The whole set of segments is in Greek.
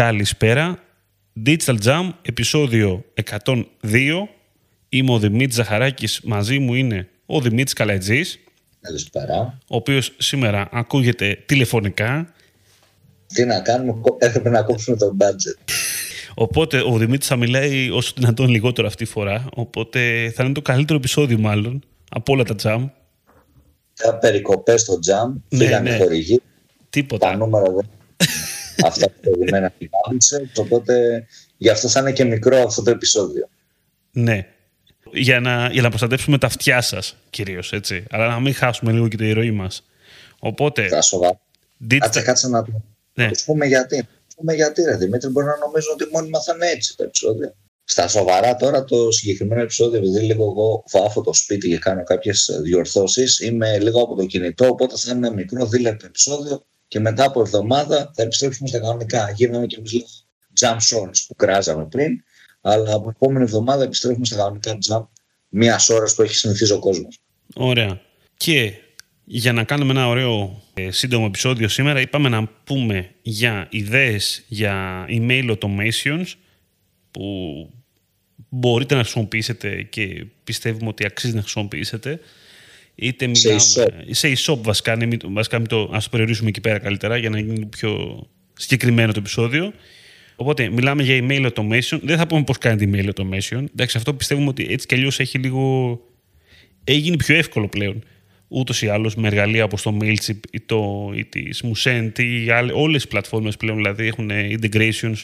Καλησπέρα. Digital Jam, επεισόδιο 102. Είμαι ο Δημήτρης Ζαχαράκης, μαζί μου είναι ο Δημήτρης Καλατζής, Καλησπέρα. ο οποίος σήμερα ακούγεται τηλεφωνικά. Τι να κάνουμε, έπρεπε να κόψουμε το budget. Οπότε ο Δημήτρης θα μιλάει όσο δυνατόν λιγότερο αυτή τη φορά. Οπότε θα είναι το καλύτερο επεισόδιο μάλλον από όλα τα Jam. Τα περικοπές στο jam, Ναι, φύγανε ναι. χορηγοί, τα Τίποτα. νούμερα δεν αυτά που προηγούμενα κυβέρνησε, οπότε γι' αυτό θα είναι και μικρό αυτό το επεισόδιο. Ναι. Για να, για να προστατεύσουμε τα αυτιά σας κυρίως, έτσι. Αλλά να μην χάσουμε λίγο και τη ροή μας. Οπότε, Τα σοβαρά. Κάτσε, digital... κάτσε να το Ναι. να τους πούμε γιατί. Να τους πούμε γιατί, ρε Δημήτρη, μπορεί να νομίζουν ότι μόνιμα θα είναι έτσι τα επεισόδια. Στα σοβαρά τώρα το συγκεκριμένο επεισόδιο, επειδή λίγο εγώ βάφω το σπίτι και κάνω κάποιες διορθώσεις, είμαι λίγο από το κινητό, οπότε θα είναι ένα μικρό δίλεπτο επεισόδιο και μετά από εβδομάδα θα επιστρέψουμε στα κανονικά. Γίναμε και εμείς λίγο jump shorts που κράζαμε πριν, αλλά από επόμενη εβδομάδα επιστρέφουμε στα κανονικά jump μία ώρας που έχει συνηθίσει ο κόσμος. Ωραία. Και για να κάνουμε ένα ωραίο ε, σύντομο επεισόδιο σήμερα, είπαμε να πούμε για ιδέες για email automations που μπορείτε να χρησιμοποιήσετε και πιστεύουμε ότι αξίζει να χρησιμοποιήσετε. Είτε μιλάμε, σε e-shop βασικά, ναι, μην- βασικά μην το, ας το περιορίσουμε εκεί πέρα καλύτερα για να γίνει πιο συγκεκριμένο το επεισόδιο. Οπότε μιλάμε για email automation. Δεν θα πούμε πώς κάνετε email automation. Εντάξει, αυτό πιστεύουμε ότι έτσι κι αλλιώς έχει λίγο έχει γίνει πιο εύκολο πλέον. Ούτως ή άλλως με εργαλεία όπως το Mailchimp ή, το, ή τη Musent ή όλες οι πλατφόρμες πλέον δηλαδή έχουν integrations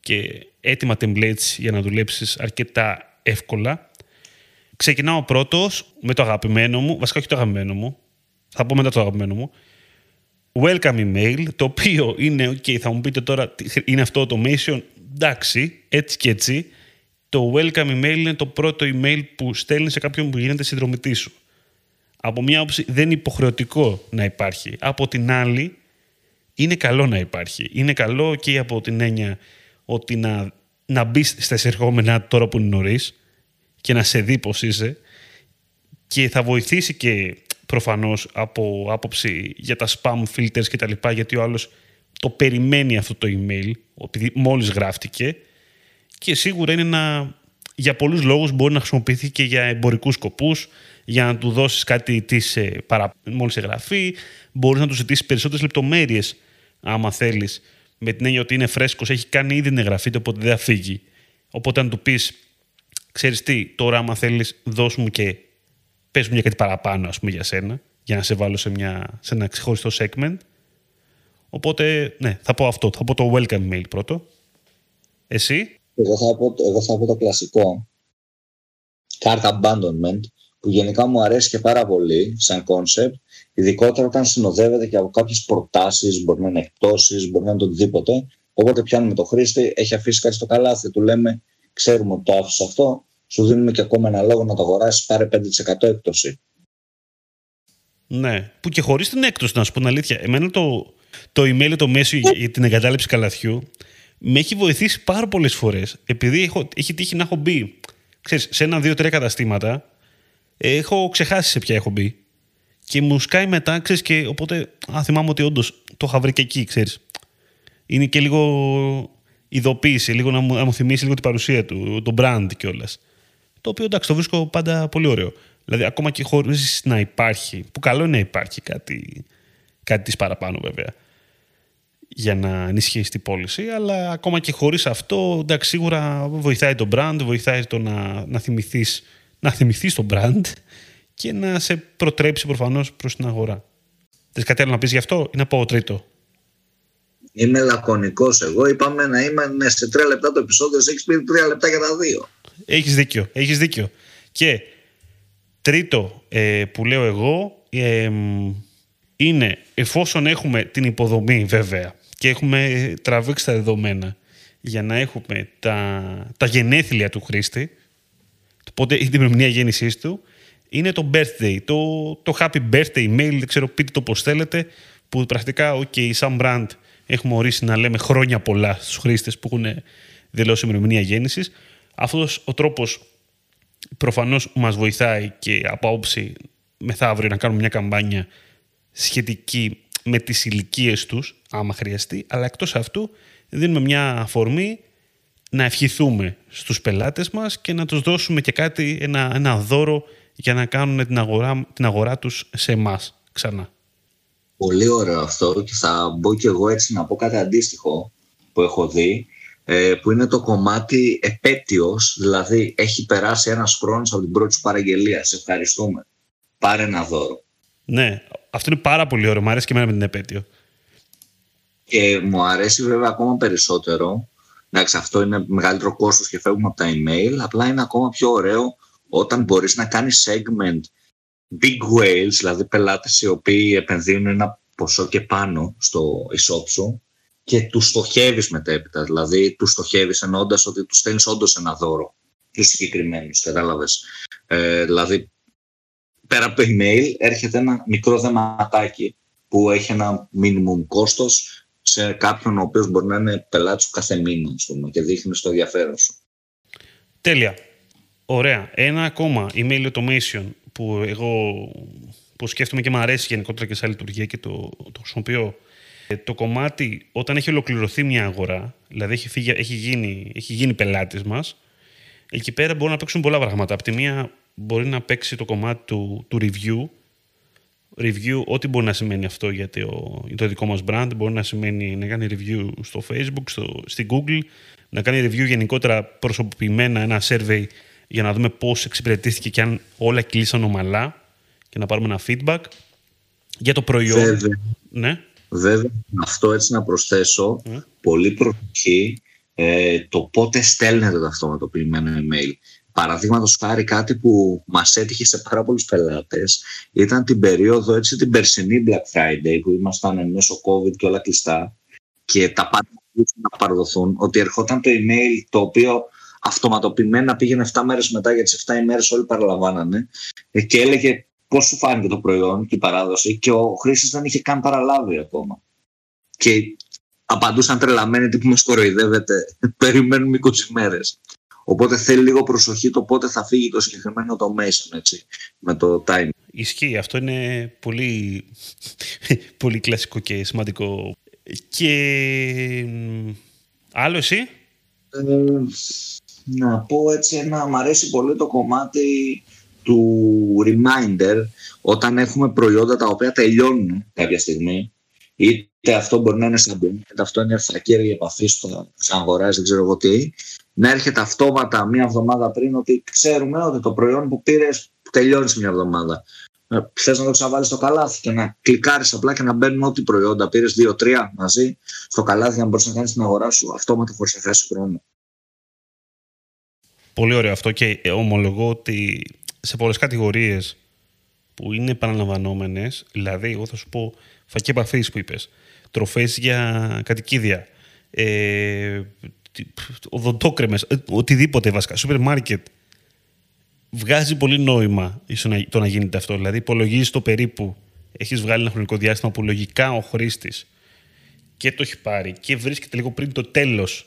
και έτοιμα templates για να δουλέψεις αρκετά εύκολα. Ξεκινάω πρώτος με το αγαπημένο μου, βασικά όχι το αγαπημένο μου, θα πω μετά το αγαπημένο μου. Welcome email, το οποίο είναι, ok, θα μου πείτε τώρα, τι- είναι αυτό automation, εντάξει, έτσι και έτσι. Το welcome email είναι το πρώτο email που στέλνεις σε κάποιον που γίνεται συνδρομητής σου. Από μια άποψη δεν είναι υποχρεωτικό να υπάρχει. Από την άλλη, είναι καλό να υπάρχει. Είναι καλό και από την έννοια ότι να, να μπεις στα εισερχόμενά τώρα που είναι νωρίς και να σε δει πώ είσαι και θα βοηθήσει και προφανώς από άποψη για τα spam filters και τα λοιπά γιατί ο άλλος το περιμένει αυτό το email επειδή μόλις γράφτηκε και σίγουρα είναι ένα, για πολλούς λόγους μπορεί να χρησιμοποιηθεί και για εμπορικούς σκοπούς για να του δώσεις κάτι της ε, παρα, μόλις εγγραφή μπορείς να του ζητήσεις περισσότερες λεπτομέρειες άμα θέλεις με την έννοια ότι είναι φρέσκος, έχει κάνει ήδη την εγγραφή του οπότε δεν θα φύγει. Οπότε αν του πεις ξέρεις τι, τώρα άμα θέλεις δώσ' μου και πες μου για κάτι παραπάνω ας πούμε για σένα για να σε βάλω σε, μια, σε ένα ξεχωριστό segment. Οπότε ναι, θα πω αυτό, θα πω το welcome mail πρώτο. Εσύ; Εγώ θα πω, το- εγώ θα πω το κλασικό. Cart abandonment που γενικά μου αρέσει και πάρα πολύ σαν concept ειδικότερα όταν συνοδεύεται και από κάποιες προτάσεις μπορεί να είναι εκτόσεις, μπορεί να είναι το οτιδήποτε. Οπότε πιάνουμε το χρήστη, έχει αφήσει κάτι στο καλάθι του λέμε ξέρουμε ότι το άφησε αυτό σου δίνουμε και ακόμα ένα λόγο να το αγοράσεις πάρε 5% έκπτωση Ναι, που και χωρίς την έκπτωση, να σου πω την αλήθεια. Εμένα το, το email το μέσο για, για την εγκατάλειψη καλαθιού με έχει βοηθήσει πάρα πολλές φορές. Επειδή έχω, έχει τύχει να έχω μπει ξέρεις, σε ένα, δύο, τρία καταστήματα, ε, έχω ξεχάσει σε ποια έχω μπει. Και μου σκάει μετά, ξέρεις, και οπότε α, θυμάμαι ότι όντως το είχα βρει και εκεί, ξέρεις. Είναι και λίγο ειδοποίηση, λίγο να μου, να μου θυμίσει λίγο την παρουσία του, το brand κιόλας. Το οποίο εντάξει, το βρίσκω πάντα πολύ ωραίο. Δηλαδή, ακόμα και χωρίς να υπάρχει, που καλό είναι να υπάρχει κάτι, κάτι της παραπάνω βέβαια, για να ενισχύσει την πώληση, αλλά ακόμα και χωρίς αυτό, εντάξει, σίγουρα βοηθάει το brand, βοηθάει το να, να θυμηθείς να θυμηθείς το brand και να σε προτρέψει προφανώς προς την αγορά. Θες κάτι άλλο να πεις γι' αυτό ή να πω τρίτο; Είμαι λακωνικός εγώ, είπαμε να είμαι σε τρία λεπτά το επεισόδιο, σε έχεις πει τρία λεπτά για τα δύο. Έχεις δίκιο, έχεις δίκιο. Και τρίτο ε, που λέω εγώ ε, είναι εφόσον έχουμε την υποδομή βέβαια και έχουμε τραβήξει τα δεδομένα για να έχουμε τα, τα γενέθλια του χρήστη, οπότε η την ημερομηνία γέννησής του, είναι το birthday, το, το happy birthday email, δεν ξέρω πείτε το πώς θέλετε, που πρακτικά, ok, σαν brand έχουμε ορίσει να λέμε χρόνια πολλά στους χρήστες που έχουν δηλώσει ημερομηνία γέννησης. Αυτός ο τρόπος προφανώς μας βοηθάει και από άποψη μεθαύριο να κάνουμε μια καμπάνια σχετική με τις ηλικίες τους, άμα χρειαστεί, αλλά εκτός αυτού δίνουμε μια αφορμή να ευχηθούμε στους πελάτες μας και να τους δώσουμε και κάτι, ένα, ένα δώρο για να κάνουν την αγορά, την αγορά τους σε εμάς ξανά. Πολύ ωραίο αυτό και θα μπω και εγώ έτσι να πω κάτι αντίστοιχο που έχω δει ε, που είναι το κομμάτι επέτειος, δηλαδή έχει περάσει ένας χρόνος από την πρώτη σου παραγγελία. Σε ευχαριστούμε. Πάρε ένα δώρο. Ναι, αυτό είναι πάρα πολύ ωραίο. Μου αρέσει και εμένα με την επέτειο. Και μου αρέσει βέβαια ακόμα περισσότερο. Εντάξει, αυτό είναι μεγαλύτερο κόστος και φεύγουμε από τα email. Απλά είναι ακόμα πιο ωραίο όταν μπορείς να κάνεις segment big whales, δηλαδή πελάτες οι οποίοι επενδύουν ένα ποσό και πάνω στο e σου και τους στοχεύεις μετέπειτα. Δηλαδή, τους στοχεύεις εννοώντας ότι τους στέλνεις όντως ένα δώρο τους συγκεκριμένους. Κατάλαβες. Ε, δηλαδή, πέρα από το email έρχεται ένα μικρό δεματάκι που έχει ένα minimum κόστος σε κάποιον ο οποίος μπορεί να είναι πελάτης σου κάθε μήνα πούμε, και δείχνει το ενδιαφέρον σου. Τέλεια. Ωραία. Ένα ακόμα email automation που εγώ που σκέφτομαι και μου αρέσει γενικότερα και σαν λειτουργία και το, το χρησιμοποιώ. Ε, το κομμάτι όταν έχει ολοκληρωθεί μια αγορά, δηλαδή έχει, φύγει, έχει γίνει, έχει γίνει πελάτης μας, εκεί πέρα μπορούν να παίξουν πολλά πράγματα. Από τη μία μπορεί να παίξει το κομμάτι του, του review, review, ό,τι μπορεί να σημαίνει αυτό για το, το δικό μας brand, μπορεί να σημαίνει να κάνει review στο Facebook, στο, στη Google, να κάνει review γενικότερα προσωποποιημένα, ένα survey για να δούμε πώς εξυπηρετήθηκε και αν όλα κλείσαν ομαλά και να πάρουμε ένα feedback. Για το προϊόν. Ναι. Βέβαια, αυτό έτσι να προσθέσω, mm. πολύ προσοχή ε, το πότε στέλνετε το αυτοματοποιημένο email. Παραδείγματος χάρη κάτι που μας έτυχε σε πάρα πολλούς πελάτες ήταν την περίοδο, έτσι, την περσινή Black Friday που ήμασταν μέσω COVID και όλα κλειστά και τα πάντα να παραδοθούν ότι ερχόταν το email το οποίο αυτοματοποιημένα πήγαινε 7 μέρες μετά για τις 7 ημέρες όλοι παραλαμβάνανε ε, και έλεγε πώς σου φάνηκε το προϊόν και η παράδοση και ο χρήστη δεν είχε καν παραλάβει ακόμα. Και απαντούσαν τρελαμένοι τι που μα κοροϊδεύετε, περιμένουμε 20 μέρες. Οπότε θέλει λίγο προσοχή το πότε θα φύγει το συγκεκριμένο automation έτσι, με το time. Ισχύει. Αυτό είναι πολύ, πολύ κλασικό και σημαντικό. Και άλλο εσύ; Ε, να πω έτσι ένα, μ' αρέσει πολύ το κομμάτι του reminder όταν έχουμε προϊόντα τα οποία τελειώνουν κάποια στιγμή είτε αυτό μπορεί να είναι σαν είτε αυτό είναι στα κέρια επαφή στο αγοράζει, δεν ξέρω εγώ τι, να έρχεται αυτόματα μία εβδομάδα πριν ότι ξέρουμε ότι το προϊόν που πήρες τελειώνει μια εβδομάδα. Ε, Θες να το ξαβάλεις στο καλάθι και να κλικάρεις απλά και να μπαίνουν ό,τι προϊόντα πήρες, δύο-τρία μαζί στο καλάθι για να μπορείς να κάνεις την αγορά σου αυτόματα χωρίς να χάσει χρόνο. Πολύ ωραίο αυτό και ομολογώ ότι σε πολλές κατηγορίες που είναι επαναλαμβανόμενες, δηλαδή εγώ θα σου πω φακή επαφής που είπες, τροφές για κατοικίδια, ε, οδοντόκρεμες, ε, οτιδήποτε βασικά, σούπερ μάρκετ, βγάζει πολύ νόημα το να γίνεται αυτό. Δηλαδή υπολογίζεις το περίπου, έχεις βγάλει ένα χρονικό διάστημα που λογικά ο χρήστης και το έχει πάρει και βρίσκεται λίγο πριν το τέλος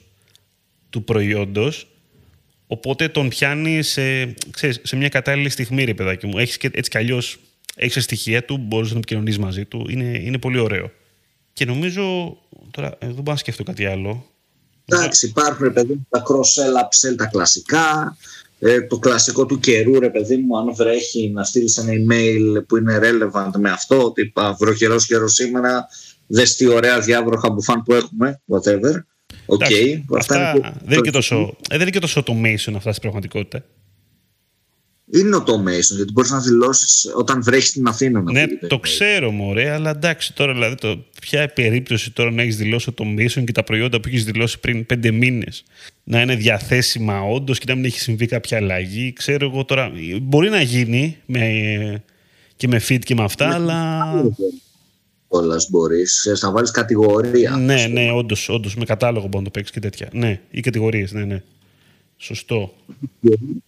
του προϊόντος Οπότε τον πιάνει σε, ξέρεις, σε μια κατάλληλη στιγμή, ρε παιδάκι μου. Έχεις και, έτσι κι αλλιώς έχεις στοιχεία του, μπορείς να επικοινωνείς μαζί του. Είναι, είναι πολύ ωραίο. Και νομίζω. Τώρα, ε, δεν μπορώ να σκεφτώ κάτι άλλο. Εντάξει, υπάρχουν ρε παιδί μου τα cross-sell, upsell, τα κλασικά. Ε, το κλασικό του καιρού, ρε παιδί μου, αν βρέχει να στείλεις ένα email που είναι relevant με αυτό, ότι βροχερό καιρός σήμερα, δες τι ωραία διάβροχα μπουφάν που έχουμε, whatever. Okay, αυτά δεν, είναι και τόσο, ε, δεν είναι και τόσο automation αυτά στην πραγματικότητα. Είναι automation, γιατί μπορείς να δηλώσεις όταν βρέχεις στην Αθήνα. Να ναι, το, ξέρω, μωρέ, αλλά εντάξει τώρα, δηλαδή, το, ποια περίπτωση τώρα να έχεις δηλώσει automation και τα προϊόντα που έχεις δηλώσει πριν πέντε μήνες να είναι διαθέσιμα όντως και να μην έχει συμβεί κάποια αλλαγή. Ξέρω εγώ τώρα, μπορεί να γίνει με, και με fit και με αυτά, ναι, αλλά κιόλας μπορείς να βάλεις κατηγορία. Ναι, ναι, όντως, όντως, με κατάλογο μπορεί να το παίξεις και τέτοια. Ναι, ή κατηγορίες, ναι, ναι. Σωστό.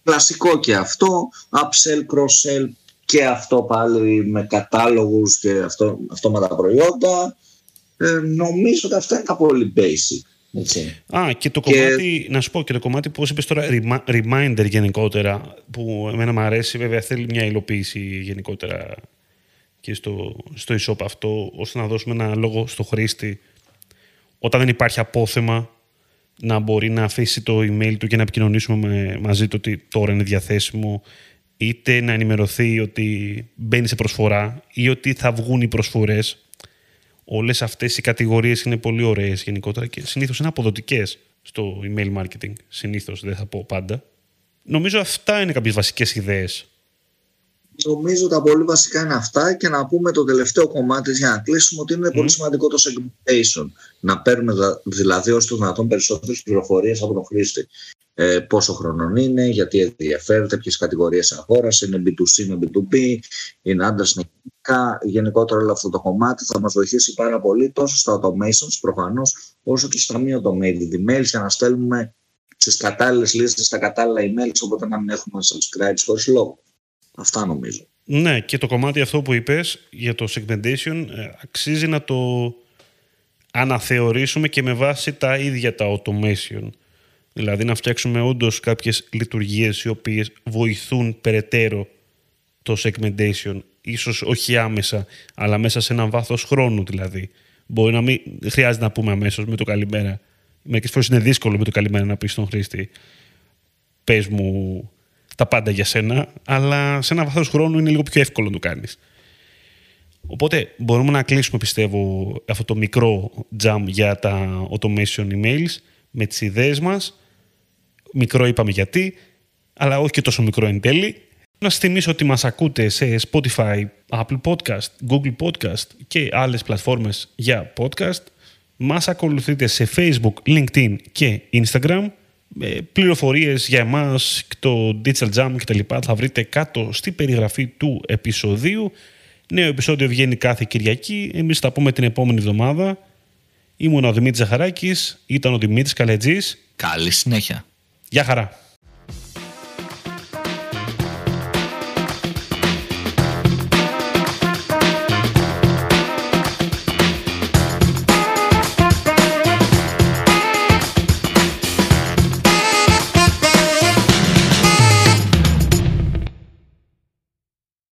Κλασικό και αυτό. Upsell, cross-sell και αυτό πάλι με κατάλογους και αυτό, αυτόματα προϊόντα. Ε, νομίζω ότι αυτά είναι τα πολύ basic. Έτσι. Α, και το κομμάτι, να σου πω, και το κομμάτι που είπες τώρα, reminder γενικότερα, που εμένα μου αρέσει, βέβαια θέλει μια υλοποίηση γενικότερα και στο, στο e-shop αυτό, ώστε να δώσουμε ένα λόγο στο χρήστη όταν δεν υπάρχει απόθεμα να μπορεί να αφήσει το email του και να επικοινωνήσουμε μαζί του ότι τώρα είναι διαθέσιμο είτε να ενημερωθεί ότι μπαίνει σε προσφορά ή ότι θα βγουν οι προσφορές. Όλες αυτές οι κατηγορίες είναι πολύ ωραίες γενικότερα και συνήθως είναι αποδοτικές στο email marketing. Συνήθως, δεν θα πω πάντα. Νομίζω αυτά είναι κάποιες βασικές ιδέες Νομίζω τα πολύ βασικά είναι αυτά και να πούμε το τελευταίο κομμάτι για να κλείσουμε ότι είναι πολύ σημαντικό το segmentation. Να παίρνουμε δηλαδή όσο το δυνατόν περισσότερες πληροφορίες από τον χρήστη. Ε, πόσο χρονών είναι, γιατί ενδιαφέρεται, ποιες κατηγορίες αγόρασε, είναι B2C, είναι B2B, είναι άντρας, είναι γυναίκα. Γενικότερα όλο αυτό το κομμάτι θα μας βοηθήσει πάρα πολύ τόσο στα automations προφανώς, όσο και στα μη automated emails για να στέλνουμε στις κατάλληλες λίστες, στα κατάλληλα emails, οπότε να μην έχουμε subscribe χωρίς λόγο. Αυτά νομίζω. Ναι, και το κομμάτι αυτό που είπες για το segmentation ε, αξίζει να το αναθεωρήσουμε και με βάση τα ίδια τα automation. Δηλαδή να φτιάξουμε όντως κάποιες λειτουργίες οι οποίες βοηθούν περαιτέρω το segmentation. Ίσως όχι άμεσα, αλλά μέσα σε ένα βάθος χρόνου δηλαδή. Μπορεί να μην χρειάζεται να πούμε αμέσως με το καλημέρα. Μερικές φορές είναι δύσκολο με το καλημέρα να πεις στον χρήστη πες μου τα πάντα για σένα, αλλά σε ένα βαθμό χρόνου είναι λίγο πιο εύκολο να το κάνεις. Οπότε μπορούμε να κλείσουμε, πιστεύω, αυτό το μικρό jump για τα automation emails με τις ιδέες μας. Μικρό είπαμε γιατί, αλλά όχι και τόσο μικρό εν τέλει. Να σας θυμίσω ότι μας ακούτε σε Spotify, Apple Podcast, Google Podcast και άλλες πλατφόρμες για podcast. Μας ακολουθείτε σε Facebook, LinkedIn και Instagram. Ε, πληροφορίες για εμάς, το Digital Jam και τα λοιπά θα βρείτε κάτω στη περιγραφή του επεισοδίου. Νέο επεισόδιο βγαίνει κάθε Κυριακή. Εμείς θα πούμε την επόμενη εβδομάδα. Ήμουν ο Δημήτρης Ζαχαράκης, ήταν ο Δημήτρης Καλετζής. Καλή συνέχεια. Γεια χαρά.